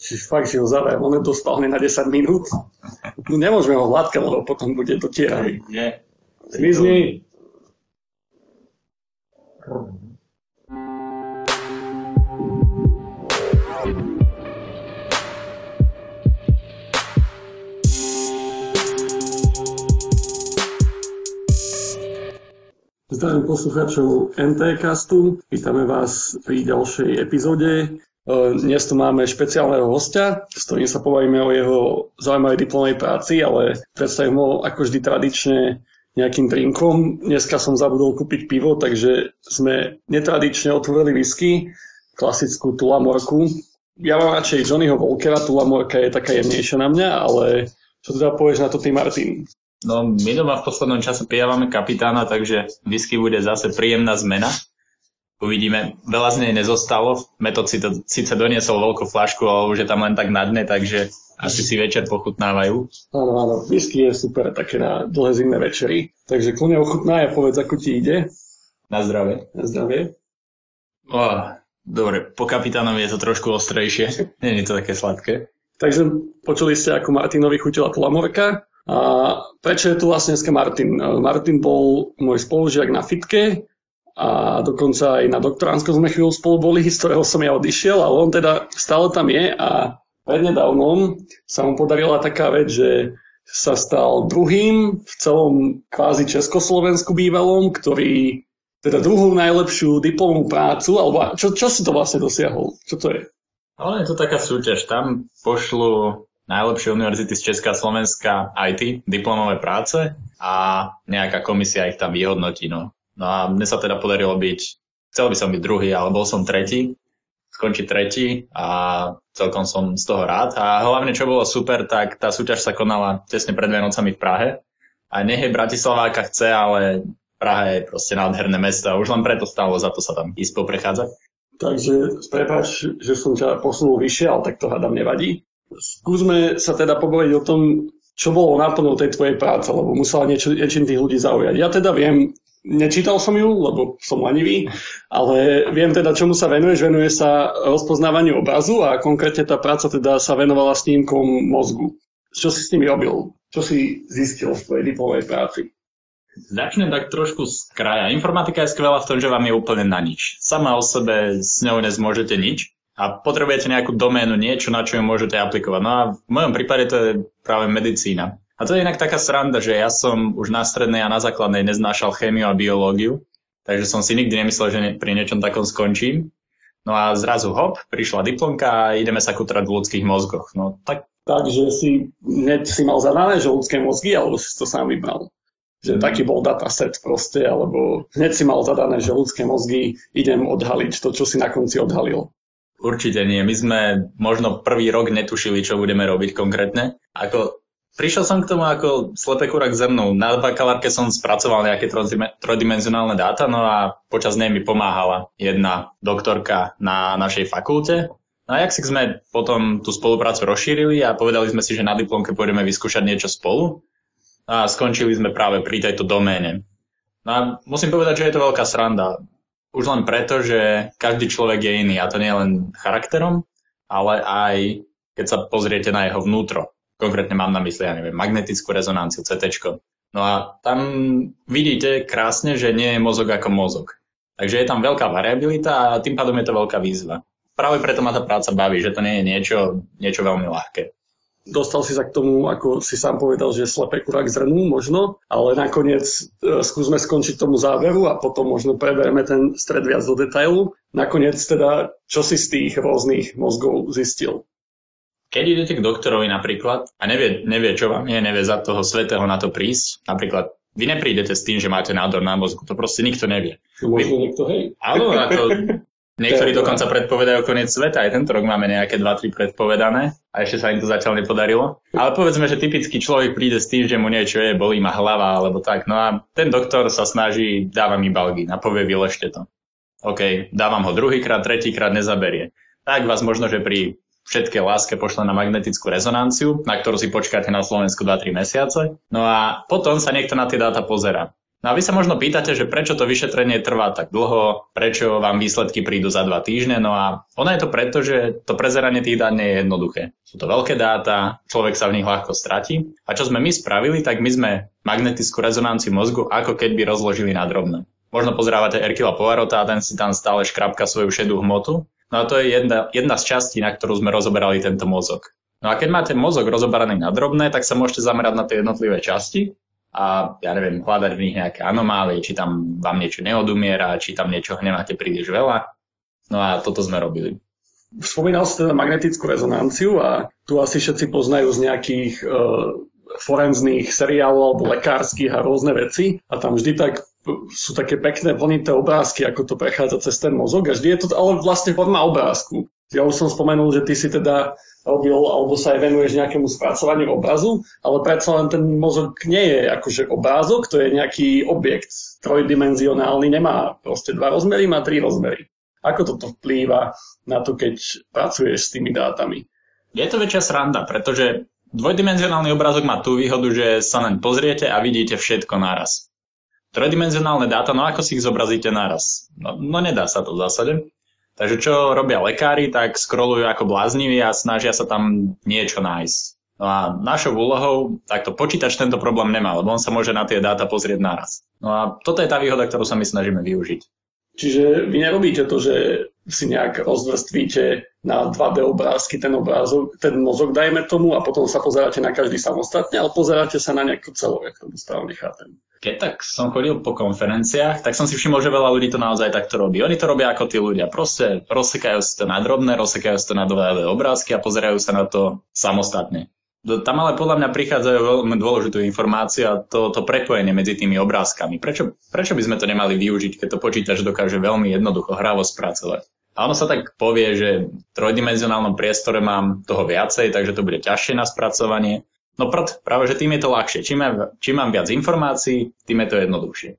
Či fakt, že ho on dostal na 10 minút. No nemôžeme ho hladkať, lebo potom bude dotierať. Nie. Zmizni. Zdravím poslucháčov NT-castu, vítame vás pri ďalšej epizóde. E, dnes tu máme špeciálneho hostia, s ktorým sa pobavíme o jeho zaujímavej diplomovej práci, ale predstavím ho ako vždy tradične nejakým drinkom. Dneska som zabudol kúpiť pivo, takže sme netradične otvorili whisky, klasickú Tulamorku. Ja mám radšej Johnnyho Volkera, Tulamorka je taká jemnejšia na mňa, ale čo teda povieš na to ty, Martin? No, my doma v poslednom čase pijávame kapitána, takže whisky bude zase príjemná zmena. Uvidíme. Veľa z nej nezostalo. Metod si to síce doniesol veľkú flašku, ale už je tam len tak na dne, takže asi si večer pochutnávajú. Áno, áno. Whisky je super také na dlhé zimné večery. Takže kľudne ochutná a povedz, ako ti ide. Na zdravie. Na zdravie. Oh, dobre, po kapitánovi je to trošku ostrejšie. Je to také sladké. Takže počuli ste, ako Martinovi chutila tlamorka. A prečo je tu vlastne dneska Martin? Martin bol môj spolužiak na fitke a dokonca aj na doktoránsko sme chvíľu spolu boli, z ktorého som ja odišiel, ale on teda stále tam je a prednedávnom sa mu podarila taká vec, že sa stal druhým v celom kvázi Československu bývalom, ktorý teda druhú najlepšiu diplomovú prácu, alebo čo, čo si to vlastne dosiahol? Čo to je? Ale je to taká súťaž. Tam pošlu najlepšie univerzity z Česka a Slovenska IT, diplomové práce a nejaká komisia ich tam vyhodnotí. No. No a mne sa teda podarilo byť, chcel by som byť druhý, ale bol som tretí, skončiť tretí a celkom som z toho rád. A hlavne, čo bolo super, tak tá súťaž sa konala tesne pred Vianocami v Prahe. A nech je Bratislava, aká chce, ale Praha je proste nádherné mesto a už len preto stalo za to sa tam ísť poprechádzať. Takže prepáč, že som ťa posunul vyššie, ale tak to hádam nevadí. Skúsme sa teda pobaviť o tom, čo bolo náplnou tej tvojej práce, lebo musela niečo, niečím tých ľudí zaujať. Ja teda viem, nečítal som ju, lebo som lanivý, ale viem teda, čomu sa venuješ. Venuje sa rozpoznávaniu obrazu a konkrétne tá práca teda sa venovala snímkom mozgu. Čo si s nimi robil? Čo si zistil v tvojej diplomovej práci? Začnem tak trošku z kraja. Informatika je skvelá v tom, že vám je úplne na nič. Sama o sebe s ňou nezmôžete nič a potrebujete nejakú doménu, niečo, na čo ju môžete aplikovať. No a v mojom prípade to je práve medicína. A to je inak taká sranda, že ja som už na strednej a na základnej neznášal chémiu a biológiu, takže som si nikdy nemyslel, že pri niečom takom skončím. No a zrazu hop, prišla diplomka a ideme sa kutrať v ľudských mozgoch. No tak... Takže si, hneď si mal zadané, že ľudské mozgy, alebo si to sám vybral? že mm. taký bol dataset proste, alebo hneď si mal zadané, že ľudské mozgy idem odhaliť to, čo si na konci odhalil. Určite nie. My sme možno prvý rok netušili, čo budeme robiť konkrétne. Ako, prišiel som k tomu ako slepé kurak zrnu. Na bakalárke som spracoval nejaké trojdimenzionálne dáta, no a počas nej mi pomáhala jedna doktorka na našej fakulte. No a jak si sme potom tú spoluprácu rozšírili a povedali sme si, že na diplomke pôjdeme vyskúšať niečo spolu. A skončili sme práve pri tejto doméne. No a musím povedať, že je to veľká sranda už len preto, že každý človek je iný a to nie len charakterom, ale aj keď sa pozriete na jeho vnútro. Konkrétne mám na mysli, ja neviem, magnetickú rezonanciu, CT. No a tam vidíte krásne, že nie je mozog ako mozog. Takže je tam veľká variabilita a tým pádom je to veľká výzva. Práve preto ma tá práca baví, že to nie je niečo, niečo veľmi ľahké dostal si sa k tomu, ako si sám povedal, že slepé kurák zrnú možno, ale nakoniec e, skúsme skončiť tomu záveru a potom možno preberieme ten stred viac do detailu. Nakoniec teda, čo si z tých rôznych mozgov zistil? Keď idete k doktorovi napríklad a nevie, nevie čo vám je, nevie za toho svetého na to prísť, napríklad vy neprídete s tým, že máte nádor na mozgu, to proste nikto nevie. Možno vy... niekto, hej. Áno, ako Niektorí dokonca predpovedajú koniec sveta, aj tento rok máme nejaké 2-3 predpovedané a ešte sa im to zatiaľ nepodarilo. Ale povedzme, že typický človek príde s tým, že mu niečo je, bolí ma hlava alebo tak. No a ten doktor sa snaží, dáva mi balgy a povie, vylešte to. OK, dávam ho druhýkrát, tretíkrát nezaberie. Tak vás možno, že pri všetkej láske pošle na magnetickú rezonanciu, na ktorú si počkáte na Slovensku 2-3 mesiace. No a potom sa niekto na tie dáta pozera. No a vy sa možno pýtate, že prečo to vyšetrenie trvá tak dlho, prečo vám výsledky prídu za dva týždne, no a ono je to preto, že to prezeranie tých dát nie je jednoduché. Sú to veľké dáta, človek sa v nich ľahko stratí. A čo sme my spravili, tak my sme magnetickú rezonanciu mozgu ako keby rozložili na drobné. Možno pozrávate Erkila Poirota a ten si tam stále škrapka svoju šedú hmotu. No a to je jedna, jedna z častí, na ktorú sme rozoberali tento mozog. No a keď máte mozog rozoberaný na drobné, tak sa môžete zamerať na tie jednotlivé časti a ja neviem, hľadať v nich nejaké anomálie, či tam vám niečo neodumiera, či tam niečo nemáte príliš veľa. No a toto sme robili. Spomínal si teda magnetickú rezonanciu a tu asi všetci poznajú z nejakých e, forenzných seriálov alebo lekárskych a rôzne veci a tam vždy tak sú také pekné plnité obrázky, ako to prechádza cez ten mozog a vždy je to ale vlastne forma obrázku. Ja už som spomenul, že ty si teda robil, alebo sa aj venuješ nejakému spracovaniu obrazu, ale predsa len ten mozog nie je akože obrázok, to je nejaký objekt trojdimenzionálny, nemá proste dva rozmery, má tri rozmery. Ako toto vplýva na to, keď pracuješ s tými dátami? Je to väčšia sranda, pretože dvojdimenzionálny obrázok má tú výhodu, že sa naň pozriete a vidíte všetko naraz. Trojdimenzionálne dáta, no ako si ich zobrazíte naraz? No, no nedá sa to v zásade. Takže čo robia lekári, tak scrollujú ako blázniví a snažia sa tam niečo nájsť. No a našou úlohou, takto počítač tento problém nemá, lebo on sa môže na tie dáta pozrieť naraz. No a toto je tá výhoda, ktorú sa my snažíme využiť. Čiže vy nerobíte to, že si nejak rozvrstvíte na 2D obrázky ten obrázok, ten mozog dajme tomu a potom sa pozeráte na každý samostatne, ale pozeráte sa na nejakú celok, ako to správne chápem keď tak som chodil po konferenciách, tak som si všimol, že veľa ľudí to naozaj takto robí. Oni to robia ako tí ľudia. Proste rozsekajú si to na drobné, rozsekajú si to na dlhé obrázky a pozerajú sa na to samostatne. Tam ale podľa mňa prichádzajú veľmi dôležitú informáciu a to, to prepojenie medzi tými obrázkami. Prečo, prečo by sme to nemali využiť, keď to počítač dokáže veľmi jednoducho hravo spracovať? A ono sa tak povie, že v trojdimenzionálnom priestore mám toho viacej, takže to bude ťažšie na spracovanie. No prd, práve že tým je to ľahšie. Čím, mám, čím mám viac informácií, tým je to jednoduchšie.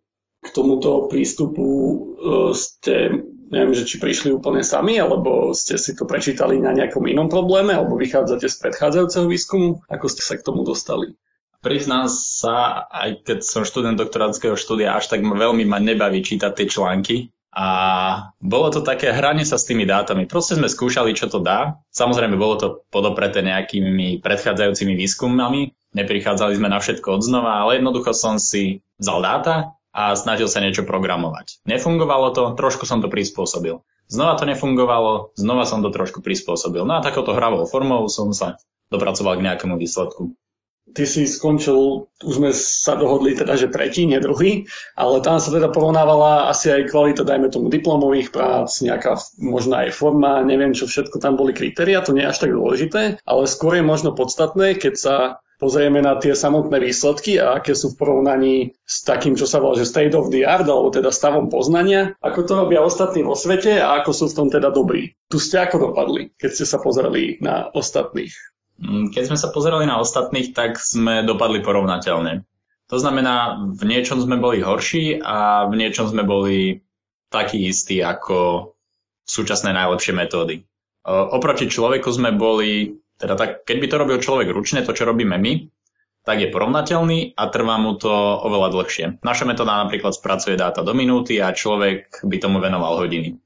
K tomuto prístupu uh, ste, neviem, že či prišli úplne sami, alebo ste si to prečítali na nejakom inom probléme, alebo vychádzate z predchádzajúceho výskumu. Ako ste sa k tomu dostali? Priznám sa, aj keď som študent doktorátskeho štúdia, až tak veľmi ma nebaví čítať tie články, a bolo to také hranie sa s tými dátami. Proste sme skúšali, čo to dá. Samozrejme, bolo to podopreté nejakými predchádzajúcimi výskumami. Neprichádzali sme na všetko od znova, ale jednoducho som si vzal dáta a snažil sa niečo programovať. Nefungovalo to, trošku som to prispôsobil. Znova to nefungovalo, znova som to trošku prispôsobil. No a takouto hravou formou som sa dopracoval k nejakému výsledku ty si skončil, už sme sa dohodli teda, že tretí, nie druhý, ale tam sa teda porovnávala asi aj kvalita, dajme tomu, diplomových prác, nejaká možno aj forma, neviem, čo všetko tam boli kritéria, to nie je až tak dôležité, ale skôr je možno podstatné, keď sa pozrieme na tie samotné výsledky a aké sú v porovnaní s takým, čo sa volá, že state of the art, alebo teda stavom poznania, ako to robia ostatní vo svete a ako sú v tom teda dobrí. Tu ste ako dopadli, keď ste sa pozreli na ostatných? Mm, keď sme sa pozerali na ostatných, tak sme dopadli porovnateľne. To znamená, v niečom sme boli horší a v niečom sme boli takí istí ako súčasné najlepšie metódy. Oproti človeku sme boli, teda tak, keď by to robil človek ručne, to čo robíme my, tak je porovnateľný a trvá mu to oveľa dlhšie. Naša metóda napríklad spracuje dáta do minúty a človek by tomu venoval hodiny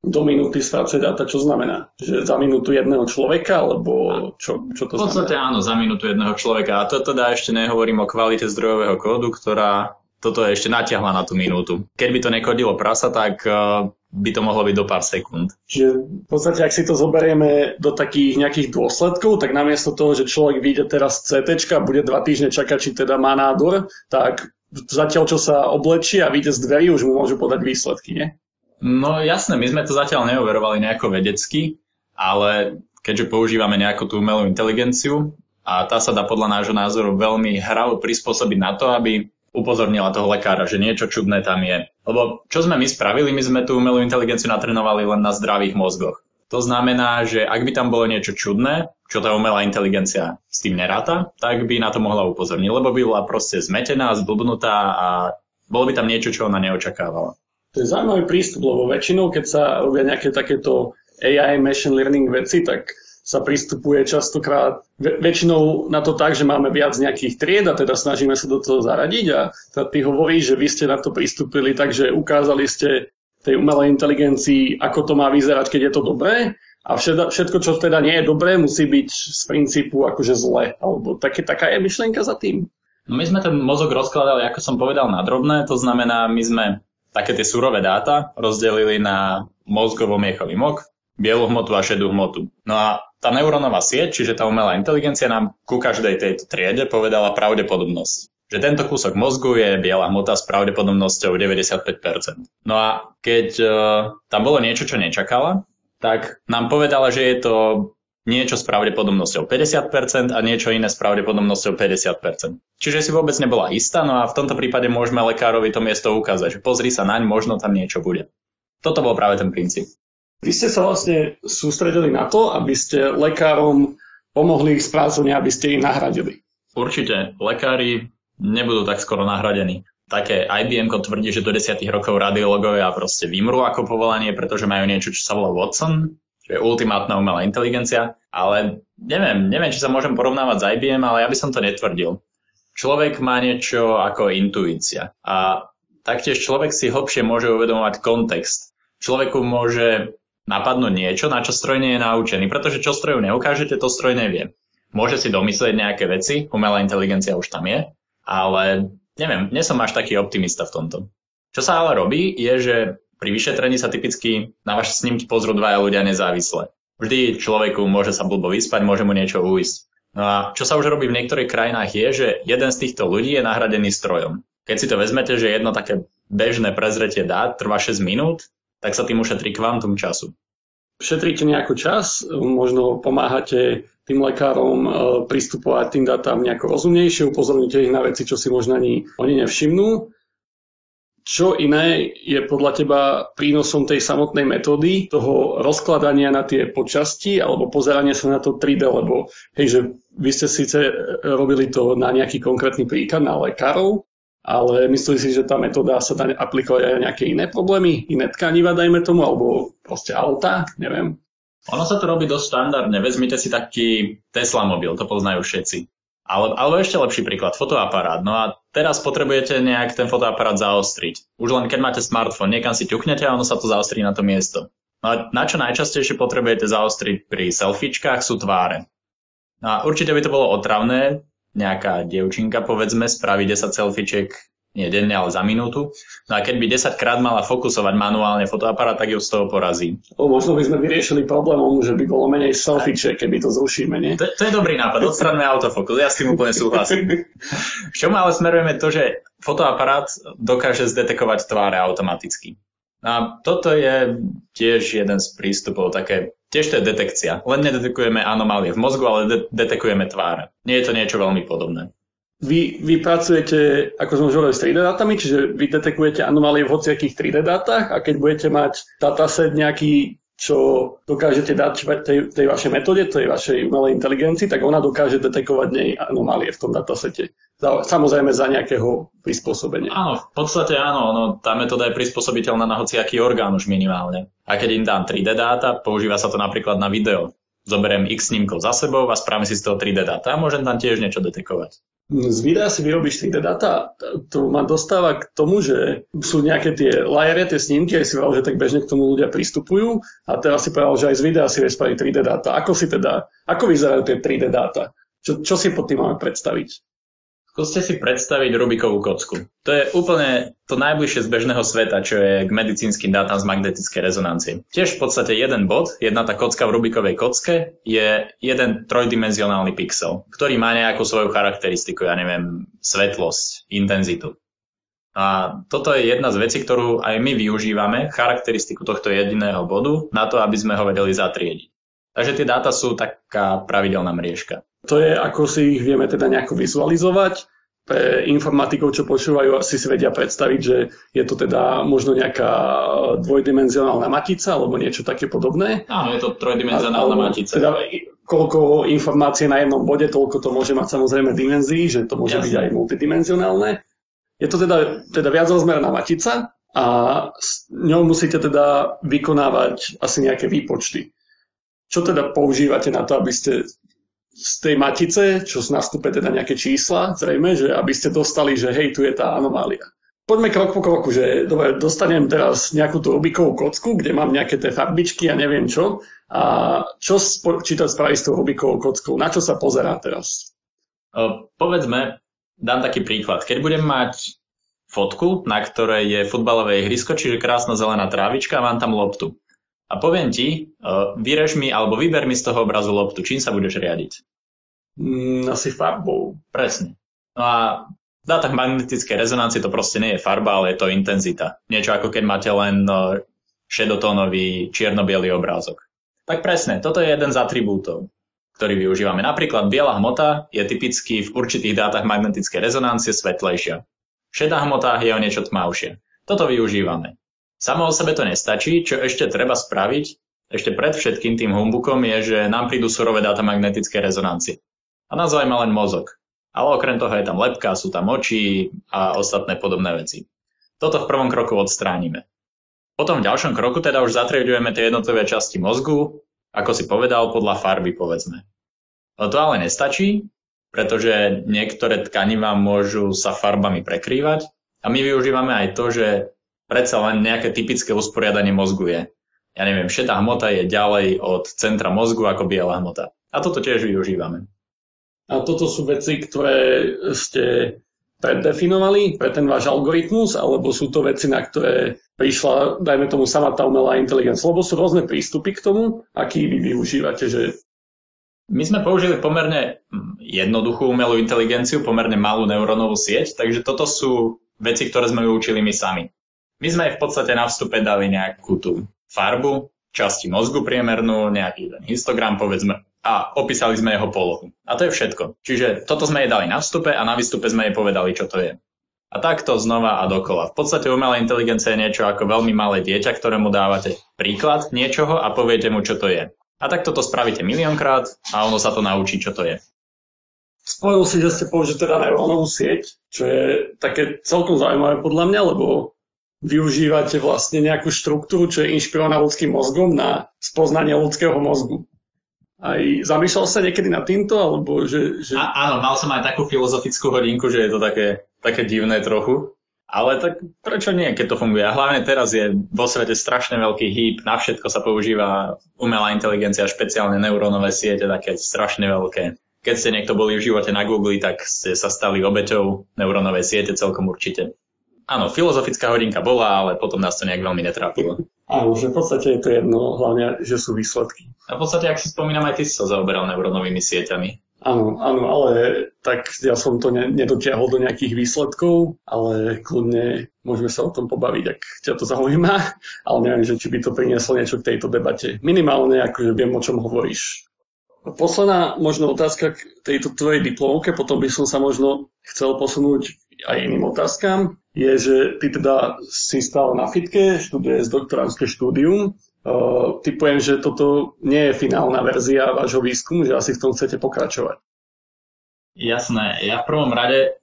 do minúty spracuje dáta, čo znamená? Že za minútu jedného človeka, alebo čo, čo to znamená? V podstate znamená? áno, za minútu jedného človeka. A to teda ešte nehovorím o kvalite zdrojového kódu, ktorá toto ešte natiahla na tú minútu. Keď by to nekodilo prasa, tak uh, by to mohlo byť do pár sekúnd. Čiže v podstate, ak si to zoberieme do takých nejakých dôsledkov, tak namiesto toho, že človek vyjde teraz z CT a bude dva týždne čakať, či teda má nádor, tak zatiaľ, čo sa oblečí a vyjde z dverí, už mu môžu podať výsledky, nie? No jasné, my sme to zatiaľ neoverovali nejako vedecky, ale keďže používame nejakú tú umelú inteligenciu a tá sa dá podľa nášho názoru veľmi hravo prispôsobiť na to, aby upozornila toho lekára, že niečo čudné tam je. Lebo čo sme my spravili, my sme tú umelú inteligenciu natrenovali len na zdravých mozgoch. To znamená, že ak by tam bolo niečo čudné, čo tá umelá inteligencia s tým neráta, tak by na to mohla upozorniť, lebo by bola proste zmetená, zblbnutá a bolo by tam niečo, čo ona neočakávala. To je zaujímavý prístup, lebo väčšinou, keď sa robia nejaké takéto AI, machine learning veci, tak sa pristupuje častokrát väčšinou na to tak, že máme viac nejakých tried a teda snažíme sa do toho zaradiť a teda ty hovoríš, že vy ste na to pristúpili, takže ukázali ste tej umelej inteligencii, ako to má vyzerať, keď je to dobré a všetko, čo teda nie je dobré, musí byť z princípu akože zle. Alebo také, taká je myšlienka za tým. No my sme ten mozog rozkladali, ako som povedal, na drobné. To znamená, my sme také tie surové dáta rozdelili na mozgovo-miechový mok, bielu hmotu a šedú hmotu. No a tá neurónová sieť, čiže tá umelá inteligencia nám ku každej tejto triede povedala pravdepodobnosť že tento kúsok mozgu je biela hmota s pravdepodobnosťou 95%. No a keď uh, tam bolo niečo, čo nečakala, tak nám povedala, že je to niečo s pravdepodobnosťou 50% a niečo iné s pravdepodobnosťou 50%. Čiže si vôbec nebola istá, no a v tomto prípade môžeme lekárovi to miesto ukázať, že pozri sa naň, možno tam niečo bude. Toto bol práve ten princíp. Vy ste sa vlastne sústredili na to, aby ste lekárom pomohli ich s prácou, aby ste ich nahradili. Určite. Lekári nebudú tak skoro nahradení. Také IBM tvrdí, že do 10 rokov radiológovia proste vymrú ako povolanie, pretože majú niečo, čo sa volá Watson, čo je ultimátna umelá inteligencia, ale neviem, neviem, či sa môžem porovnávať s IBM, ale ja by som to netvrdil. Človek má niečo ako intuícia a taktiež človek si hlbšie môže uvedomovať kontext. Človeku môže napadnúť niečo, na čo stroj nie je naučený, pretože čo stroju neukážete, to stroj nevie. Môže si domyslieť nejaké veci, umelá inteligencia už tam je, ale neviem, nie som až taký optimista v tomto. Čo sa ale robí, je, že pri vyšetrení sa typicky na vaše snímky pozrú dvaja ľudia nezávisle. Vždy človeku môže sa blbo vyspať, môže mu niečo uísť. No a čo sa už robí v niektorých krajinách je, že jeden z týchto ľudí je nahradený strojom. Keď si to vezmete, že jedno také bežné prezretie dát trvá 6 minút, tak sa tým ušetrí kvantum času. Šetríte nejaký čas, možno pomáhate tým lekárom e, pristupovať tým dátam nejako rozumnejšie, upozorníte ich na veci, čo si možno ani oni nevšimnú. Čo iné je podľa teba prínosom tej samotnej metódy, toho rozkladania na tie počasti alebo pozerania sa na to 3D, lebo hej, že vy ste síce robili to na nejaký konkrétny príklad na lekárov, ale myslíš si, že tá metóda sa dá aplikovať aj na nejaké iné problémy, iné tkaniva, dajme tomu, alebo proste auta, neviem. Ono sa to robí dosť štandardne. Vezmite si taký Tesla mobil, to poznajú všetci. Ale, alebo ešte lepší príklad, fotoaparát. No a teraz potrebujete nejak ten fotoaparát zaostriť. Už len keď máte smartfón, niekam si ťuknete a ono sa to zaostrí na to miesto. No a na čo najčastejšie potrebujete zaostriť pri selfiečkách sú tváre. No a určite by to bolo otravné, nejaká dievčinka, povedzme, spraví 10 selfieček nie denne, ale za minútu. No a keď by 10 krát mala fokusovať manuálne fotoaparát, tak ju z toho porazí. O, možno by sme vyriešili problémom, že by bolo menej selfieček, keby to zrušíme, nie? To, to je dobrý nápad, odstraňme autofokus, ja s tým úplne súhlasím. V čom ale smerujeme to, že fotoaparát dokáže zdetekovať tváre automaticky. A toto je tiež jeden z prístupov, také, tiež to je detekcia. Len nedetekujeme anomálie v mozgu, ale de- detekujeme tváre. Nie je to niečo veľmi podobné. Vy, vy pracujete, ako sme už hovorili, s 3D dátami, čiže vy detekujete anomálie v hociakých 3D dátach a keď budete mať dataset nejaký, čo dokážete dať tej, tej vašej metóde, tej vašej umelej inteligencii, tak ona dokáže detekovať nej anomálie v tom datasete. Samozrejme za nejakého prispôsobenia. Áno, v podstate áno, no, tá metóda je prispôsobiteľná na hociaký orgán už minimálne. A keď im dám 3D dáta, používa sa to napríklad na video. Zoberiem x snímkov za sebou a spravím si z toho 3D dáta a môžem tam tiež niečo detekovať z videa si vyrobíš 3D data, to ma dostáva k tomu, že sú nejaké tie lajery, tie snímky, aj si povedal, že tak bežne k tomu ľudia pristupujú a teraz si povedal, že aj z videa si vieš spraviť 3D data. Ako si teda, ako vyzerajú tie 3D data? Čo, čo si pod tým máme predstaviť? Skúste si predstaviť Rubikovú kocku. To je úplne to najbližšie z bežného sveta, čo je k medicínskym dátam z magnetickej rezonancie. Tiež v podstate jeden bod, jedna tá kocka v Rubikovej kocke je jeden trojdimenzionálny pixel, ktorý má nejakú svoju charakteristiku, ja neviem, svetlosť, intenzitu. A toto je jedna z vecí, ktorú aj my využívame, charakteristiku tohto jediného bodu, na to, aby sme ho vedeli zatriediť. Takže tie dáta sú taká pravidelná mriežka. To je, ako si ich vieme teda nejako vizualizovať. Pre informatikov, čo počúvajú, asi si vedia predstaviť, že je to teda možno nejaká dvojdimenzionálna matica alebo niečo také podobné. Áno, je to trojdimenzionálna matica. Teda koľko informácie na jednom bode, toľko to môže mať samozrejme dimenzií, že to môže Jasne. byť aj multidimenzionálne. Je to teda, teda viacrozmerná matica a s ňou musíte teda vykonávať asi nejaké výpočty. čo teda používate na to, aby ste z tej matice, čo nastupe teda nejaké čísla, zrejme, že aby ste dostali, že hej, tu je tá anomália. Poďme krok po kroku, že dobre, dostanem teraz nejakú tú Rubikovú kocku, kde mám nejaké tie farbičky a neviem čo. A čo počítať spraví s tou Rubikovou kockou? Na čo sa pozerá teraz? O, povedzme, dám taký príklad. Keď budem mať fotku, na ktorej je futbalové ihrisko, čiže krásna zelená trávička a mám tam loptu. A poviem ti, vyrež mi alebo vyber mi z toho obrazu loptu. Čím sa budeš riadiť? Mm, asi farbou. Presne. No a v dátach magnetickej rezonancie to proste nie je farba, ale je to intenzita. Niečo ako keď máte len šedotónový čierno obrázok. Tak presne, toto je jeden z atribútov, ktorý využívame. Napríklad biela hmota je typicky v určitých dátach magnetickej rezonancie svetlejšia. Šedá hmota je o niečo tmavšie. Toto využívame. Samo o sebe to nestačí, čo ešte treba spraviť, ešte pred všetkým tým humbukom je, že nám prídu surové dáta magnetické rezonancie. A nás zaujíma len mozog. Ale okrem toho je tam lepka, sú tam oči a ostatné podobné veci. Toto v prvom kroku odstránime. Potom v ďalšom kroku teda už zatriedujeme tie jednotlivé časti mozgu, ako si povedal, podľa farby povedzme. No to ale nestačí, pretože niektoré tkaniva môžu sa farbami prekrývať a my využívame aj to, že predsa len nejaké typické usporiadanie mozgu je. Ja neviem, šedá hmota je ďalej od centra mozgu ako biela hmota. A toto tiež využívame. A toto sú veci, ktoré ste preddefinovali pre ten váš algoritmus, alebo sú to veci, na ktoré prišla, dajme tomu, sama tá umelá inteligencia, lebo sú rôzne prístupy k tomu, aký vy využívate, že my sme použili pomerne jednoduchú umelú inteligenciu, pomerne malú neurónovú sieť, takže toto sú veci, ktoré sme vyučili my sami. My sme v podstate na vstupe dali nejakú tú farbu, časti mozgu priemernú, nejaký ten histogram povedzme a opísali sme jeho polohu. A to je všetko. Čiže toto sme jej dali na vstupe a na výstupe sme jej povedali, čo to je. A takto znova a dokola. V podstate umelá inteligencia je niečo ako veľmi malé dieťa, ktorému dávate príklad niečoho a poviete mu, čo to je. A takto to spravíte miliónkrát a ono sa to naučí, čo to je. Spojil si, že ste použili teda neurónovú sieť, čo je také celkom zaujímavé podľa mňa, lebo využívate vlastne nejakú štruktúru, čo je inšpirovaná ľudským mozgom na spoznanie ľudského mozgu. Aj zamýšľal sa niekedy na týmto, alebo že... že... A, áno, mal som aj takú filozofickú hodinku, že je to také, také divné trochu. Ale tak prečo nie, keď to funguje? A hlavne teraz je vo svete strašne veľký hýb, na všetko sa používa umelá inteligencia, špeciálne neurónové siete, také strašne veľké. Keď ste niekto boli v živote na Google, tak ste sa stali obeťou neurónovej siete celkom určite. Áno, filozofická hodinka bola, ale potom nás to nejak veľmi netrápilo. Áno, že v podstate je to jedno, hlavne, že sú výsledky. A v podstate, ak si spomínam, aj ty si sa zaoberal neurónovými sieťami. Áno, áno, ale tak ja som to ne, nedotiahol do nejakých výsledkov, ale kľudne môžeme sa o tom pobaviť, ak ťa to zaujíma, ale neviem, že či by to prinieslo niečo k tejto debate. Minimálne, akože viem, o čom hovoríš. Posledná možno otázka k tejto tvojej diplomovke, potom by som sa možno chcel posunúť aj iným otázkam, je, že ty teda si stále na fitke, študuješ doktoránske štúdium. Uh, typujem, že toto nie je finálna verzia vášho výskumu, že asi v tom chcete pokračovať. Jasné. Ja v prvom rade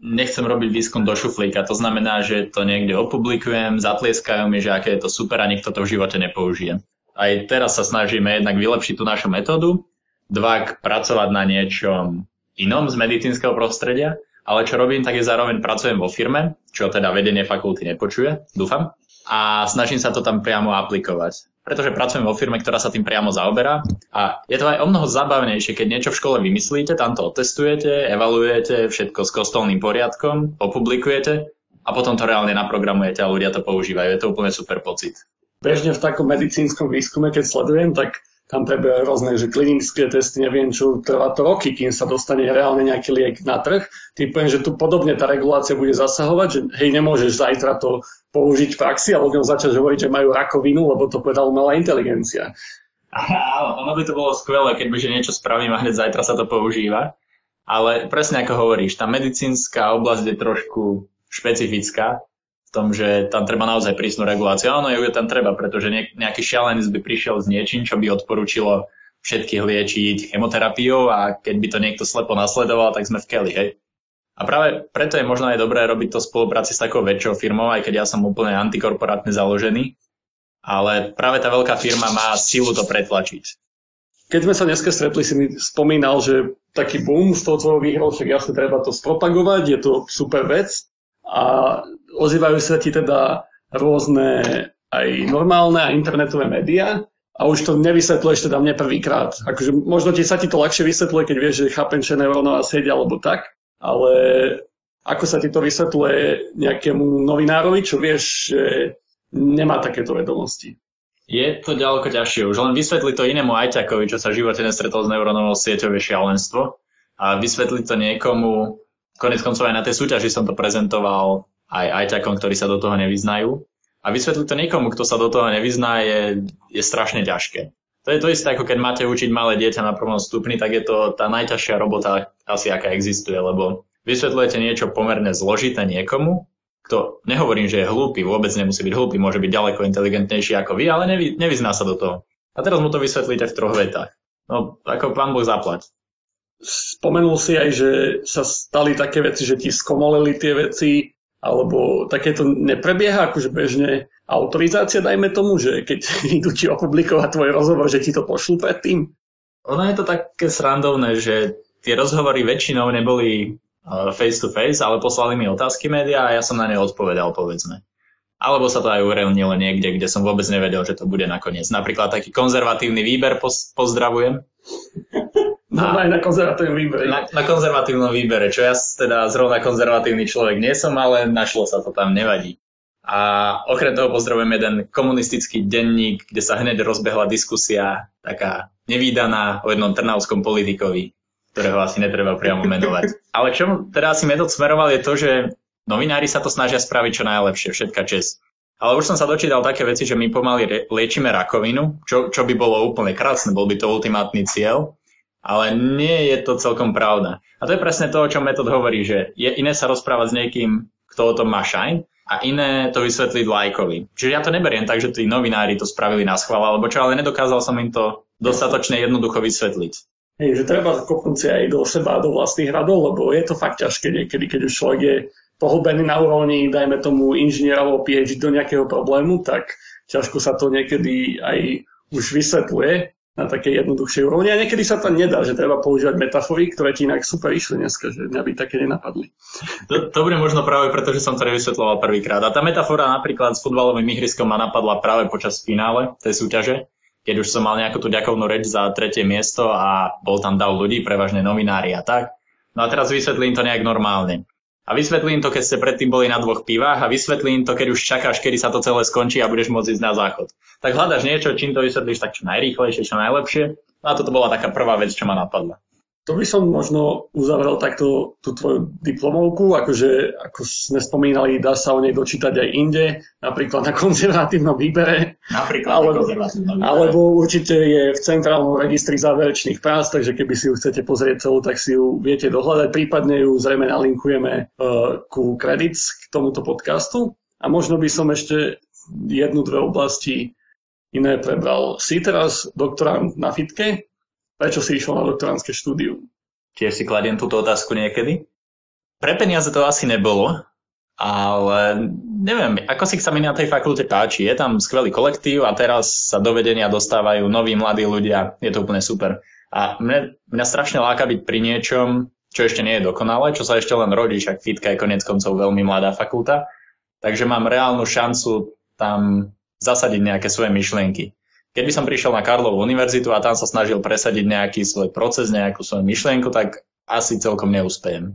nechcem robiť výskum do šuflíka. To znamená, že to niekde opublikujem, zatlieskajú mi, že aké je to super a nikto to v živote nepoužije. Aj teraz sa snažíme jednak vylepšiť tú našu metódu, dva pracovať na niečom inom z medicínskeho prostredia ale čo robím, tak je zároveň pracujem vo firme, čo teda vedenie fakulty nepočuje, dúfam, a snažím sa to tam priamo aplikovať. Pretože pracujem vo firme, ktorá sa tým priamo zaoberá a je to aj o mnoho zabavnejšie, keď niečo v škole vymyslíte, tam to otestujete, evaluujete, všetko s kostolným poriadkom, opublikujete a potom to reálne naprogramujete a ľudia to používajú. Je to úplne super pocit. Bežne v takom medicínskom výskume, keď sledujem, tak tam prebiehajú rôzne že klinické testy, neviem čo, trvá to roky, kým sa dostane reálne nejaký liek na trh. Typujem, že tu podobne tá regulácia bude zasahovať, že hej, nemôžeš zajtra to použiť v praxi a ľuďom začať hovoriť, že majú rakovinu, lebo to povedala umelá inteligencia. Áno, ono by to bolo skvelé, keď že niečo spravím a hneď zajtra sa to používa. Ale presne ako hovoríš, tá medicínska oblasť je trošku špecifická tom, že tam treba naozaj prísnu reguláciu. Áno, ju tam treba, pretože nejaký šialenec by prišiel s niečím, čo by odporúčilo všetkých liečiť chemoterapiou a keď by to niekto slepo nasledoval, tak sme v keli, hej. A práve preto je možno aj dobré robiť to v spolupráci s takou väčšou firmou, aj keď ja som úplne antikorporátne založený. Ale práve tá veľká firma má silu to pretlačiť. keď sme sa dneska stretli, si mi spomínal, že taký boom z toho tvojho výhrou, však jasne treba to spropagovať, je to super vec a ozývajú sa ti teda rôzne aj normálne a internetové médiá a už to nevysvetľuješ teda mne prvýkrát. Akože možno ti sa ti to ľahšie vysvetľuje, keď vieš, že je neurónová sieť alebo tak, ale ako sa ti to vysvetľuje nejakému novinárovi, čo vieš, že nemá takéto vedomosti? Je to ďaleko ťažšie. Už len vysvetliť to inému ajťakovi, čo sa v živote nestretol s neurónovou sieťou, je šialenstvo. A vysvetliť to niekomu, konec koncov aj na tej súťaži som to prezentoval aj ajťakom, ktorí sa do toho nevyznajú. A vysvetliť to niekomu, kto sa do toho nevyzná, je, je strašne ťažké. To je to isté, ako keď máte učiť malé dieťa na prvom stupni, tak je to tá najťažšia robota asi, aká existuje, lebo vysvetľujete niečo pomerne zložité niekomu, kto, nehovorím, že je hlúpy, vôbec nemusí byť hlúpy, môže byť ďaleko inteligentnejší ako vy, ale nevy, nevyzná sa do toho. A teraz mu to vysvetlíte v troch vetách. No, ako pán Boh zaplať. Spomenul si aj, že sa stali také veci, že ti skomolili tie veci, alebo takéto neprebieha akože bežne autorizácia, dajme tomu, že keď idú ti opublikovať tvoj rozhovor, že ti to pošlú predtým? Ono je to také srandovné, že tie rozhovory väčšinou neboli face to face, ale poslali mi otázky médiá a ja som na ne odpovedal, povedzme. Alebo sa to aj uverejnilo niekde, kde som vôbec nevedel, že to bude nakoniec. Napríklad taký konzervatívny výber pozdravujem. No, aj na konzervatívnom výbere. Na, na konzervatívnom výbere, čo ja teda zrovna konzervatívny človek nie som, ale našlo sa to tam, nevadí. A okrem toho pozdravujem jeden komunistický denník, kde sa hneď rozbehla diskusia taká nevýdaná o jednom trnavskom politikovi ktorého asi netreba priamo menovať. Ale čo teda asi metod smeroval je to, že novinári sa to snažia spraviť čo najlepšie, všetka čest. Ale už som sa dočítal také veci, že my pomaly liečíme rakovinu, čo, čo by bolo úplne krásne, bol by to ultimátny cieľ, ale nie je to celkom pravda. A to je presne to, o čom metod hovorí, že je iné sa rozprávať s niekým, kto o tom má šajn, a iné to vysvetliť lajkovi. Čiže ja to neberiem tak, že tí novinári to spravili na schvál, alebo čo, ale nedokázal som im to dostatočne jednoducho vysvetliť. Hej, že treba kopnúť aj do seba, do vlastných radov, lebo je to fakt ťažké niekedy, keď už človek je pohlbený na úrovni, dajme tomu inžiniera alebo PhD do nejakého problému, tak ťažko sa to niekedy aj už vysvetľuje na takej jednoduchšej úrovni. A niekedy sa to nedá, že treba používať metafory, ktoré ti inak super išli dneska, že mňa by také nenapadli. Bude možno práve preto, že som to nevysvetloval prvýkrát. A tá metafora napríklad s futbalovým ihriskom ma napadla práve počas finále tej súťaže, keď už som mal nejakú tú ďakovnú reč za tretie miesto a bol tam dav ľudí, prevažne novinári a tak. No a teraz vysvetlím to nejak normálne. A vysvetlím to, keď ste predtým boli na dvoch pivách a vysvetlím to, keď už čakáš, kedy sa to celé skončí a budeš môcť ísť na záchod. Tak hľadaš niečo, čím to vysvetlíš tak čo najrýchlejšie, čo najlepšie. No a toto bola taká prvá vec, čo ma napadla. To by som možno uzavrel takto tú tvoju diplomovku, akože ako sme spomínali, dá sa o nej dočítať aj inde, napríklad na konzervatívnom výbere. Napríklad alebo, na konzervatívnom výbere. Alebo určite je v centrálnom registri záverečných prác, takže keby si ju chcete pozrieť celú, tak si ju viete dohľadať. Prípadne ju zrejme nalinkujeme uh, ku credits k tomuto podcastu. A možno by som ešte jednu, dve oblasti iné prebral. Si teraz doktorant na fitke, Prečo si išiel na doktoránske štúdium? Tiež si kladiem túto otázku niekedy. Pre peniaze to asi nebolo, ale neviem, ako si sa mi na tej fakulte páči. Je tam skvelý kolektív a teraz sa do vedenia dostávajú noví mladí ľudia. Je to úplne super. A mne, mňa strašne láka byť pri niečom, čo ešte nie je dokonalé, čo sa ešte len rodí, však fitka je konec koncov veľmi mladá fakulta. Takže mám reálnu šancu tam zasadiť nejaké svoje myšlienky. Keby som prišiel na Karlovú univerzitu a tam sa snažil presadiť nejaký svoj proces, nejakú svoju myšlienku, tak asi celkom neúspejem.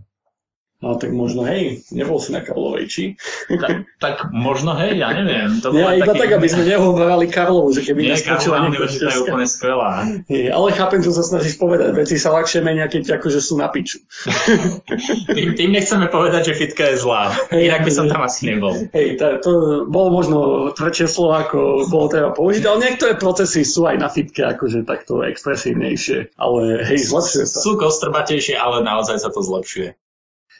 No tak možno hej, nebol si na Karlovej, či? Tak, tak možno hej, ja neviem. To ja, iba taký... tak, aby sme nehovorali Karlovu, že keby Nie, Karlová univerzita je úplne skvelá. Je, ale chápem, čo sa snažíš povedať. Veci sa ľahšie menia, keď akože sú na piču. tým, tým nechceme povedať, že fitka je zlá. Hej, Inak by som tam asi nebol. Hej, to, to bolo možno tvrdšie slovo, ako bolo treba použiť, ale niektoré procesy sú aj na fitke akože takto expresívnejšie. Ale hej, zlepšuje sa. Sú kostrbatejšie, ale naozaj sa to zlepšuje.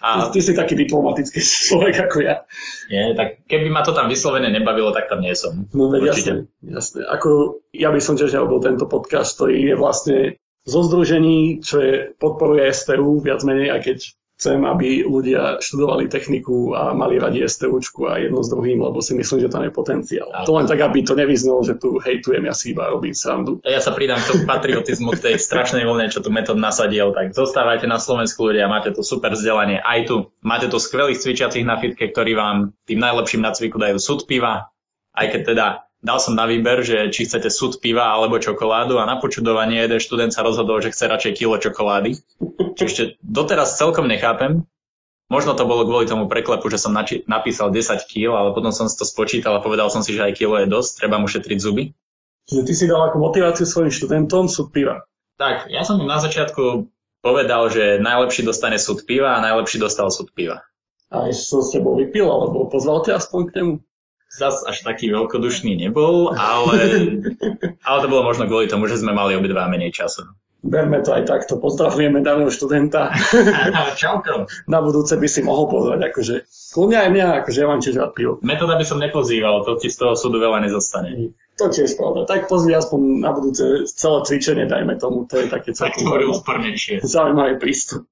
A... Ty, si taký diplomatický človek ako ja. Nie, tak keby ma to tam vyslovene nebavilo, tak tam nie som. No veď jasne, jasne. Ako ja by som tiež nerobil tento podcast, ktorý je vlastne zo združení, čo je, podporuje STU viac menej, a keď chcem, aby ľudia študovali techniku a mali radi STUčku a jedno s druhým, lebo si myslím, že tam je potenciál. A to len tak, aby to nevyznalo, že tu hejtujem, ja si iba robím srandu. Ja sa pridám k tomu patriotizmu, k tej strašnej vlne, čo tu metód nasadil, tak zostávajte na Slovensku ľudia, máte tu super vzdelanie aj tu. Máte tu skvelých cvičiacich na fitke, ktorí vám tým najlepším na cviku dajú sud piva, aj keď teda dal som na výber, že či chcete sud piva alebo čokoládu a na počudovanie jeden študent sa rozhodol, že chce radšej kilo čokolády. Čo ešte doteraz celkom nechápem. Možno to bolo kvôli tomu preklepu, že som nači- napísal 10 kg, ale potom som si to spočítal a povedal som si, že aj kilo je dosť, treba mu šetriť zuby. Čiže ty si dal ako motiváciu svojim študentom súd piva. Tak, ja som im na začiatku povedal, že najlepší dostane súd piva a najlepší dostal súd piva. A ešte som s tebou vypil, alebo pozval ťa aspoň k nemu? Zas až taký veľkodušný nebol, ale, ale to bolo možno kvôli tomu, že sme mali obidva menej času. Berme to aj takto. Pozdravujeme daného študenta. Čauko. Na budúce by si mohol pozvať, akože kľudne aj mňa, akože ja vám tiež rád pivo. Metóda by som nepozýval, to ti z toho súdu veľa nezostane. To tiež pravda. Tak pozvi aspoň na budúce celé cvičenie, dajme tomu. To je také Tak to úspornejšie. Zaujímavý prístup.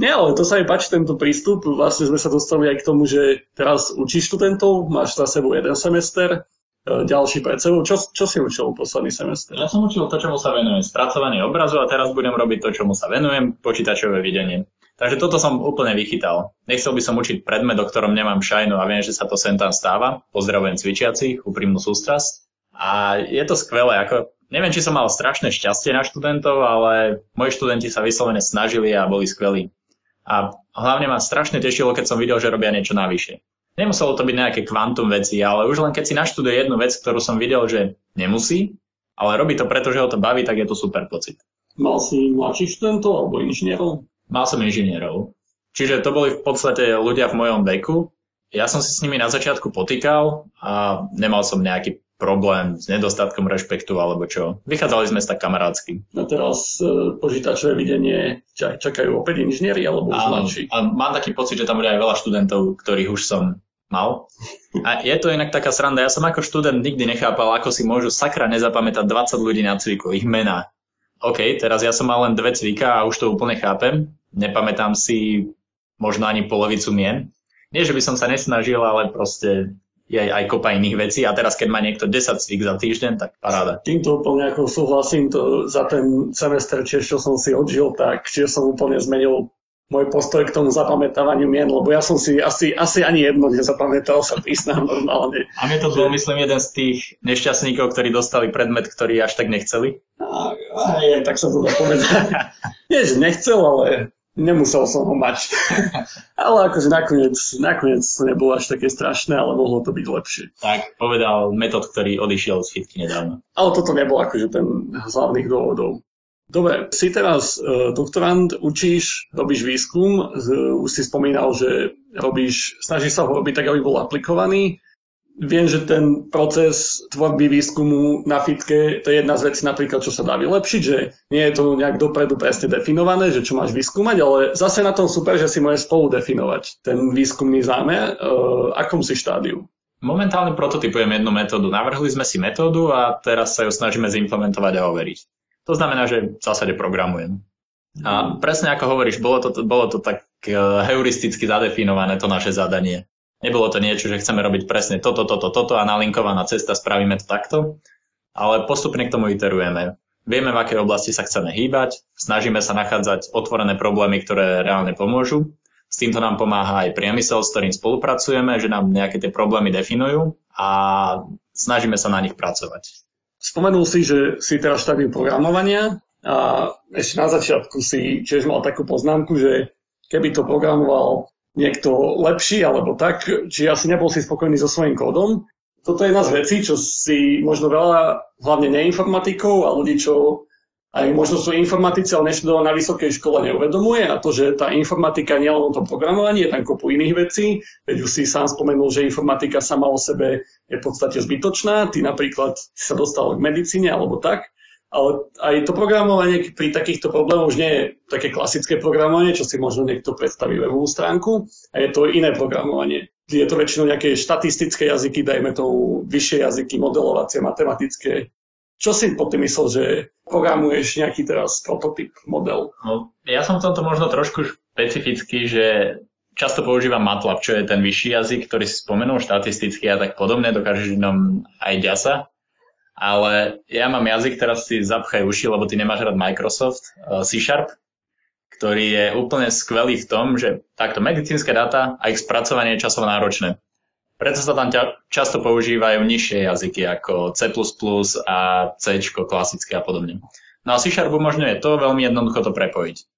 Nie, ale to sa mi páči tento prístup. Vlastne sme sa dostali aj k tomu, že teraz učíš študentov, máš za sebou jeden semester, E, ďalší pred sebou. Čo, čo si učil posledný semestr? Ja som učil to, čomu sa venujem, spracovanie obrazu a teraz budem robiť to, čomu sa venujem, počítačové videnie. Takže toto som úplne vychytal. Nechcel by som učiť predmet, o ktorom nemám šajnu a viem, že sa to sem tam stáva. Pozdravujem cvičiacich, úprimnú sústrasť. A je to skvelé, ako neviem, či som mal strašné šťastie na študentov, ale moji študenti sa vyslovene snažili a boli skvelí. A hlavne ma strašne tešilo, keď som videl, že robia niečo navyše. Nemuselo to byť nejaké kvantum veci, ale už len keď si naštuduje jednu vec, ktorú som videl, že nemusí, ale robí to preto, že ho to baví, tak je to super pocit. Mal si mladších študentov alebo inžinierov? Mal som inžinierov. Čiže to boli v podstate ľudia v mojom veku. Ja som si s nimi na začiatku potýkal a nemal som nejaký problém s nedostatkom rešpektu alebo čo. Vychádzali sme sa tak kamarátsky. A teraz e, počítačové videnie čakajú opäť inžinieri alebo už mladší? A mám taký pocit, že tam bude aj veľa študentov, ktorých už som mal. A je to inak taká sranda. Ja som ako študent nikdy nechápal, ako si môžu sakra nezapamätať 20 ľudí na cviku, ich mená. OK, teraz ja som mal len dve cvika a už to úplne chápem. Nepamätám si možno ani polovicu mien. Nie, že by som sa nesnažil, ale proste je aj, kopa iných vecí a teraz keď má niekto 10 cvik za týždeň, tak paráda. Týmto úplne ako súhlasím, to za ten semester, čiže čo som si odžil, tak čiže som úplne zmenil môj postoj k tomu zapamätávaniu mien, lebo ja som si asi, asi ani jedno nezapamätal, sa priznám normálne. A mne to bol, myslím, jeden z tých nešťastníkov, ktorí dostali predmet, ktorý až tak nechceli. A, aj, tak sa to dá povedať. Nie, že nechcel, ale nemusel som ho mať. ale akože nakoniec, nakoniec to nebolo až také strašné, ale mohlo to byť lepšie. Tak povedal metód, ktorý odišiel z fitky nedávno. Ale toto nebol akože ten z hlavných dôvodov. Dobre, si teraz uh, doktorant, učíš, robíš výskum, uh, už si spomínal, že robíš, snažíš sa ho robiť tak, aby bol aplikovaný. Viem, že ten proces tvorby výskumu na fitke, to je jedna z vecí napríklad, čo sa dá vylepšiť, že nie je to nejak dopredu presne definované, že čo máš vyskúmať, ale zase na tom super, že si môžeš spolu definovať ten výskumný zámer, uh, akom si štádiu. Momentálne prototypujem jednu metódu. Navrhli sme si metódu a teraz sa ju snažíme zimplementovať a overiť. To znamená, že v zásade programujem. A presne ako hovoríš, bolo to, bolo to tak eh, heuristicky zadefinované to naše zadanie. Nebolo to niečo, že chceme robiť presne toto, toto, toto a nalinkovaná cesta, spravíme to takto, ale postupne k tomu iterujeme. Vieme, v akej oblasti sa chceme hýbať, snažíme sa nachádzať otvorené problémy, ktoré reálne pomôžu. S týmto nám pomáha aj priemysel, s ktorým spolupracujeme, že nám nejaké tie problémy definujú a snažíme sa na nich pracovať. Spomenul si, že si teraz štádium programovania a ešte na začiatku si tiež mal takú poznámku, že keby to programoval niekto lepší alebo tak, či asi nebol si spokojný so svojím kódom. Toto je jedna z vecí, čo si možno veľa, hlavne neinformatikov a ľudí, čo aj možno sú informatici, ale neštudoval na vysokej škole, neuvedomuje a to, že tá informatika nie len o tom programovaní, je tam kopu iných vecí, veď už si sám spomenul, že informatika sama o sebe je v podstate zbytočná, ty napríklad si sa dostal k medicíne alebo tak, ale aj to programovanie pri takýchto problémoch už nie je také klasické programovanie, čo si možno niekto predstaví webovú stránku, a je to iné programovanie. Je to väčšinou nejaké štatistické jazyky, dajme tomu vyššie jazyky, modelovacie, matematické, čo si pod tým myslel, že programuješ nejaký teraz prototyp, model? No, ja som v tomto možno trošku špecificky, že často používam MATLAB, čo je ten vyšší jazyk, ktorý si spomenul, štatisticky a tak podobne, dokážeš nám aj ďasa. Ale ja mám jazyk, teraz si zapchaj uši, lebo ty nemáš rád Microsoft, eh, C Sharp, ktorý je úplne skvelý v tom, že takto medicínske dáta a ich spracovanie je časovo náročné. Preto sa tam často používajú nižšie jazyky ako C++ a C klasické a podobne. No a C Sharp umožňuje to veľmi jednoducho to prepojiť.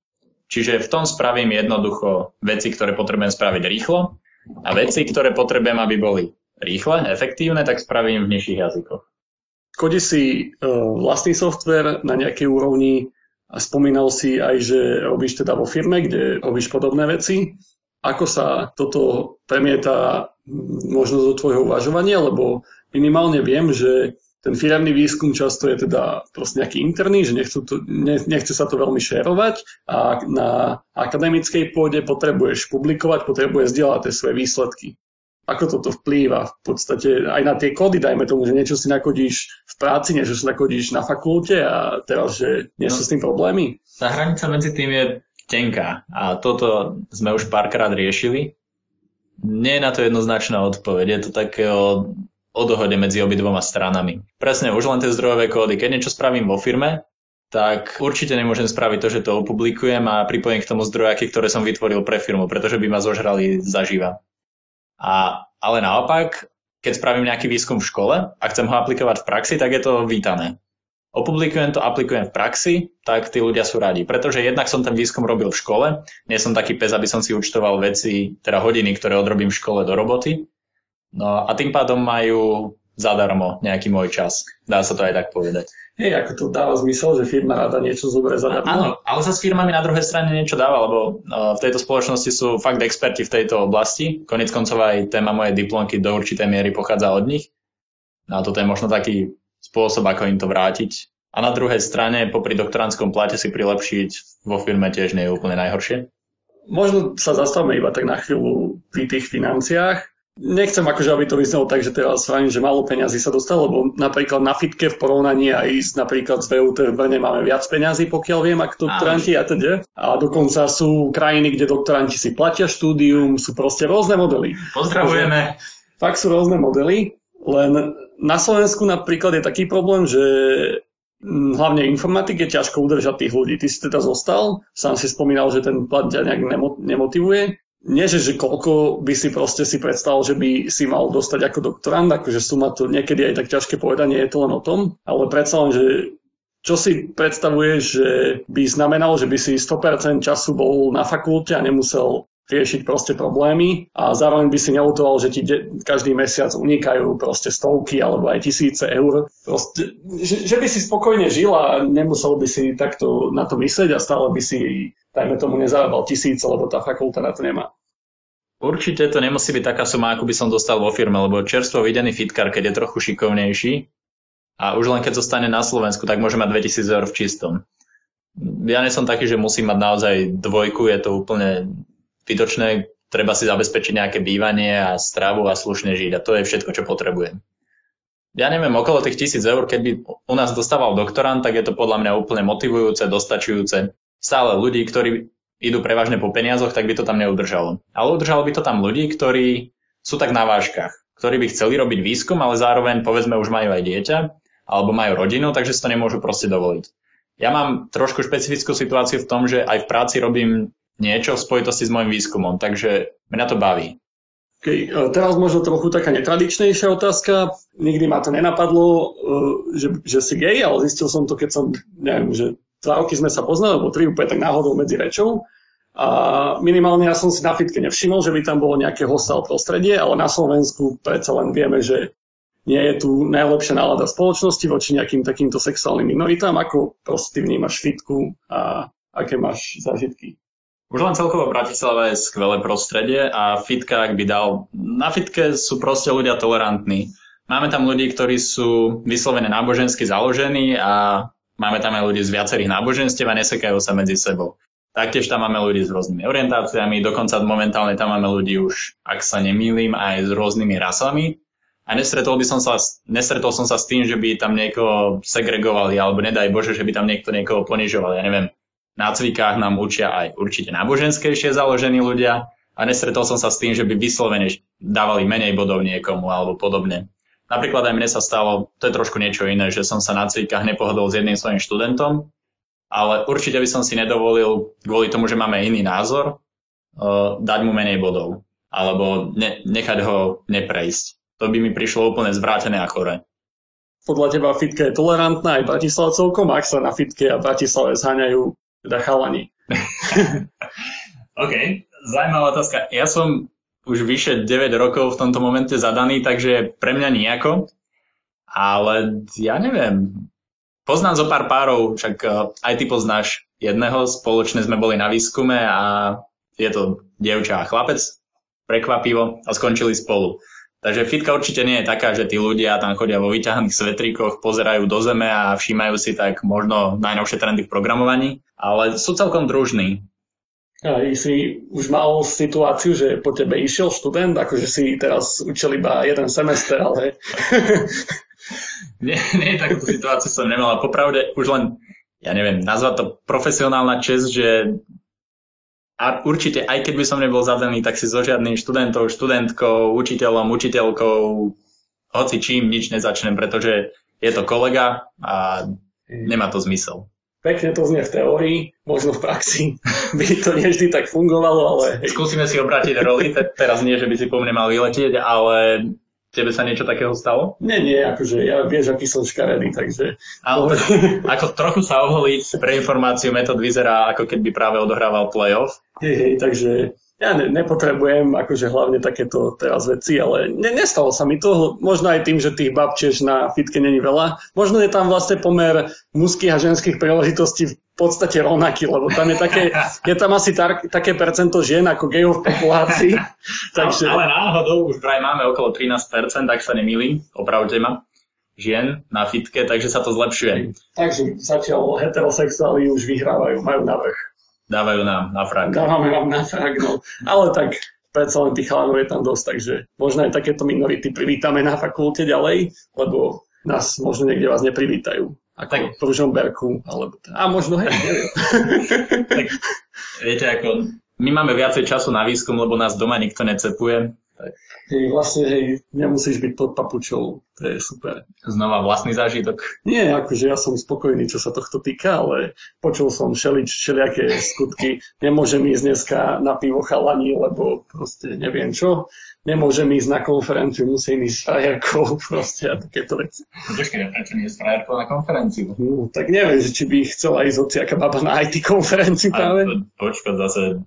Čiže v tom spravím jednoducho veci, ktoré potrebujem spraviť rýchlo a veci, ktoré potrebujem, aby boli rýchle, efektívne, tak spravím v nižších jazykoch. Kodí si uh, vlastný software na nejakej úrovni a spomínal si aj, že robíš teda vo firme, kde robíš podobné veci. Ako sa toto premieta možno do tvojho uvažovania, lebo minimálne viem, že ten firemný výskum často je teda proste nejaký interný, že nechcú, to, ne, nechce sa to veľmi šerovať a na akademickej pôde potrebuješ publikovať, potrebuješ zdieľať tie svoje výsledky ako toto vplýva v podstate aj na tie kódy, dajme tomu, že niečo si nakodíš v práci, niečo si nakodíš na fakulte a teraz, že nie sú no, s tým problémy? Tá hranica medzi tým je tenká a toto sme už párkrát riešili. Nie je na to jednoznačná odpoveď, je to také o, o dohode medzi obidvoma stranami. Presne, už len tie zdrojové kódy. Keď niečo spravím vo firme, tak určite nemôžem spraviť to, že to opublikujem a pripojím k tomu zdrojaky, ktoré som vytvoril pre firmu, pretože by ma zožrali zaživa. A, ale naopak, keď spravím nejaký výskum v škole a chcem ho aplikovať v praxi, tak je to vítané. Opublikujem to, aplikujem v praxi, tak tí ľudia sú radi. Pretože jednak som ten výskum robil v škole, nie som taký pes, aby som si účtoval veci, teda hodiny, ktoré odrobím v škole do roboty. No a tým pádom majú zadarmo nejaký môj čas. Dá sa to aj tak povedať. Hej, ako to dáva zmysel, že firma rada niečo zoberie zadarmo. Áno, ale sa s firmami na druhej strane niečo dáva, lebo v tejto spoločnosti sú fakt experti v tejto oblasti. Konec koncov aj téma mojej diplomky do určitej miery pochádza od nich. No a toto je možno taký spôsob, ako im to vrátiť. A na druhej strane, popri doktorantskom plate si prilepšiť vo firme tiež nie je úplne najhoršie. Možno sa zastavme iba tak na chvíľu pri tých financiách. Nechcem akože, aby to vyznelo tak, že teraz vravím, že málo peňazí sa dostalo, lebo napríklad na fitke v porovnaní aj s napríklad z VUT v Brne máme viac peňazí, pokiaľ viem, ako doktoranti a teda. A dokonca sú krajiny, kde doktoranti si platia štúdium, sú proste rôzne modely. Pozdravujeme. Takže, fakt sú rôzne modely, len na Slovensku napríklad je taký problém, že hm, hlavne informatik je ťažko udržať tých ľudí. Ty si teda zostal, sám si spomínal, že ten plat ťa nejak nemotivuje nie, že, že koľko by si proste si predstavil, že by si mal dostať ako doktorant, akože suma to niekedy aj tak ťažké povedať, nie je to len o tom, ale predsa len, že čo si predstavuješ, že by znamenalo, že by si 100% času bol na fakulte a nemusel riešiť proste problémy a zároveň by si neutoval, že ti de- každý mesiac unikajú proste stovky alebo aj tisíce eur. Proste, že, že by si spokojne žil a nemusel by si takto na to myslieť a stále by si dajme tomu nezarábal tisíc, lebo tá fakulta na to nemá. Určite to nemusí byť taká suma, ako by som dostal vo firme, lebo čerstvo videný fitkár, keď je trochu šikovnejší a už len keď zostane na Slovensku, tak môže mať 2000 eur v čistom. Ja nie som taký, že musím mať naozaj dvojku, je to úplne vytočné, treba si zabezpečiť nejaké bývanie a stravu a slušne žiť a to je všetko, čo potrebujem. Ja neviem, okolo tých tisíc eur, keď by u nás dostával doktorant, tak je to podľa mňa úplne motivujúce, dostačujúce stále ľudí, ktorí idú prevažne po peniazoch, tak by to tam neudržalo. Ale udržalo by to tam ľudí, ktorí sú tak na vážkach, ktorí by chceli robiť výskum, ale zároveň povedzme už majú aj dieťa alebo majú rodinu, takže si to nemôžu proste dovoliť. Ja mám trošku špecifickú situáciu v tom, že aj v práci robím niečo v spojitosti s môjim výskumom, takže mňa to baví. Okay. E, teraz možno trochu taká netradičnejšia otázka. Nikdy ma to nenapadlo, e, že, že si gay, ale zistil som to, keď som, neviem, že dva roky sme sa poznali, alebo tri úplne tak náhodou medzi rečou. A minimálne ja som si na fitke nevšimol, že by tam bolo nejaké hostel prostredie, ale na Slovensku predsa len vieme, že nie je tu najlepšia nálada spoločnosti voči nejakým takýmto sexuálnym minoritám. Ako proste vnímaš fitku a aké máš zážitky? Už len celkovo Bratislava je skvelé prostredie a fitka, ak by dal... Na fitke sú proste ľudia tolerantní. Máme tam ľudí, ktorí sú vyslovene nábožensky založení a Máme tam aj ľudí z viacerých náboženstiev a nesekajú sa medzi sebou. Taktiež tam máme ľudí s rôznymi orientáciami, dokonca momentálne tam máme ľudí už, ak sa nemýlim, aj s rôznymi rasami. A nestretol, by som sa, nestretol som sa s tým, že by tam niekoho segregovali, alebo nedaj Bože, že by tam niekto niekoho ponižoval. Ja neviem, na cvikách nám učia aj určite náboženskejšie založení ľudia a nestretol som sa s tým, že by vyslovene dávali menej bodov niekomu alebo podobne. Napríklad aj mne sa stalo, to je trošku niečo iné, že som sa na cvikách nepohodol s jedným svojim študentom, ale určite by som si nedovolil kvôli tomu, že máme iný názor, uh, dať mu menej bodov alebo ne, nechať ho neprejsť. To by mi prišlo úplne zvrátené a chore. Podľa teba fitka je tolerantná aj Bratislava celkom, ak sa na fitke a Bratislave zháňajú teda chalani. OK, zaujímavá otázka. Ja som už vyše 9 rokov v tomto momente zadaný, takže pre mňa nejako. Ale ja neviem. Poznám zo pár párov, však eh, aj ty poznáš jedného, spoločne sme boli na výskume a je to dievča a chlapec, prekvapivo, a skončili spolu. Takže fitka určite nie je taká, že tí ľudia tam chodia vo vyťahaných svetríkoch, pozerajú do zeme a všímajú si tak možno najnovšie trendy v programovaní, ale sú celkom družní. Aj si už mal situáciu, že po tebe išiel študent, akože si teraz učil iba jeden semester, ale... nie, nie, takúto situáciu som nemal. Popravde už len, ja neviem, nazvať to profesionálna čest, že a určite, aj keď by som nebol zadaný, tak si so žiadnym študentom, študentkou, učiteľom, učiteľkou, hoci čím nič nezačnem, pretože je to kolega a nemá to zmysel pekne to znie v teórii, možno v praxi by to nie vždy tak fungovalo, ale... Skúsime si obrátiť roli, teraz nie, že by si po mne mal vyletieť, ale tebe sa niečo takého stalo? Nie, nie, akože ja vieš, aký som škaredý, takže... Ale ako trochu sa oholiť pre informáciu, metód vyzerá, ako keby práve odohrával playoff. Hej, hej, takže ja ne, nepotrebujem akože hlavne takéto teraz veci, ale ne, nestalo sa mi to, možno aj tým, že tých bab tiež na fitke není veľa. Možno je tam vlastne pomer mužských a ženských príležitostí v podstate rovnaký, lebo tam je také, je tam asi tar, také percento žien ako gejov v populácii. takže... Ale, náhodou už vraj máme okolo 13%, ak sa nemýlim, opravte ma žien na fitke, takže sa to zlepšuje. Takže zatiaľ heterosexuáli už vyhrávajú, majú navrh dávajú nám na frak. Dávame vám na frak, no. Ale tak predsa len tých chalanov je tam dosť, takže možno aj takéto minority privítame na fakulte ďalej, lebo nás možno niekde vás neprivítajú. Ako tak, v Ružomberku, alebo... A možno, hej, tak, viete, ako my máme viacej času na výskum, lebo nás doma nikto necepuje, tak. Hej, vlastne hej, nemusíš byť pod papučou, to je super. Znova vlastný zážitok? Nie, akože ja som spokojný, čo sa tohto týka, ale počul som šelič, šeliaké skutky. Nemôžem ísť dneska na pivo chalani, lebo proste neviem čo. Nemôžem ísť na konferenciu, musím ísť s frajerkou, proste a takéto veci. Počkaj, prečo nie s frajerkou na konferenciu? No, tak neviem, či by chcela ísť hociaká baba na IT konferenciu práve. Počkaj, zase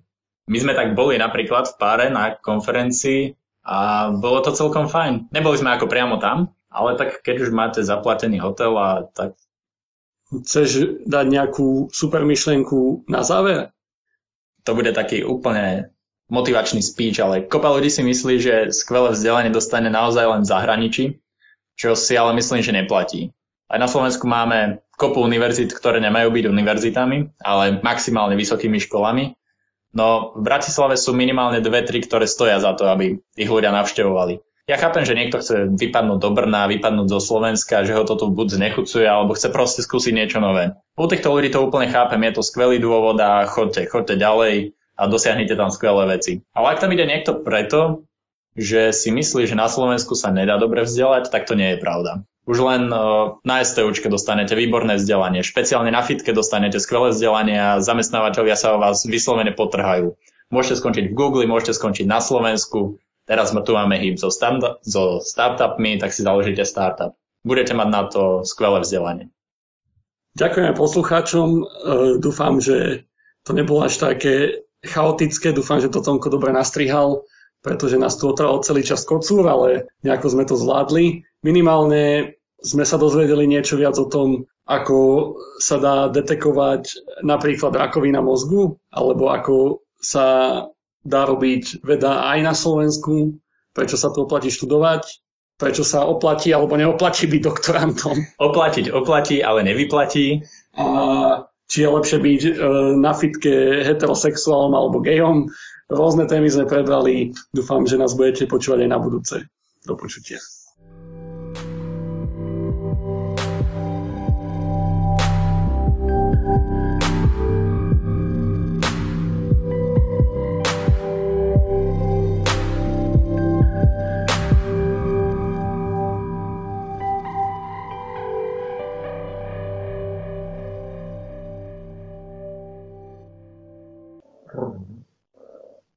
my sme tak boli napríklad v páre na konferencii a bolo to celkom fajn. Neboli sme ako priamo tam, ale tak keď už máte zaplatený hotel a tak... Chceš dať nejakú super myšlienku na záver? To bude taký úplne motivačný speech, ale kopa ľudí si myslí, že skvelé vzdelanie dostane naozaj len v zahraničí, čo si ale myslím, že neplatí. Aj na Slovensku máme kopu univerzít, ktoré nemajú byť univerzitami, ale maximálne vysokými školami No v Bratislave sú minimálne dve, tri, ktoré stoja za to, aby ich ľudia navštevovali. Ja chápem, že niekto chce vypadnúť do Brna, vypadnúť zo Slovenska, že ho to tu buď znechucuje, alebo chce proste skúsiť niečo nové. U týchto ľudí to úplne chápem, je to skvelý dôvod a chodte, chodte ďalej a dosiahnite tam skvelé veci. Ale ak tam ide niekto preto, že si myslí, že na Slovensku sa nedá dobre vzdelať, tak to nie je pravda. Už len uh, na STUčke dostanete výborné vzdelanie, špeciálne na fitke dostanete skvelé vzdelanie a zamestnávateľia sa o vás vyslovene potrhajú. Môžete skončiť v Google, môžete skončiť na Slovensku, teraz tu máme hýb so, stand- so startupmi, tak si založíte startup. Budete mať na to skvelé vzdelanie. Ďakujem poslucháčom, uh, dúfam, že to nebolo až také chaotické, dúfam, že to Tomko dobre nastrihal, pretože nás tu otrval celý čas kocúr, ale nejako sme to zvládli. Minimálne sme sa dozvedeli niečo viac o tom, ako sa dá detekovať napríklad rakovina mozgu, alebo ako sa dá robiť veda aj na Slovensku, prečo sa to oplatí študovať, prečo sa oplatí alebo neoplatí byť doktorantom. Oplatiť oplatí, ale nevyplatí. A či je lepšie byť e, na fitke heterosexuálom alebo gejom. Rôzne témy sme prebrali. Dúfam, že nás budete počúvať aj na budúce. Do počutia.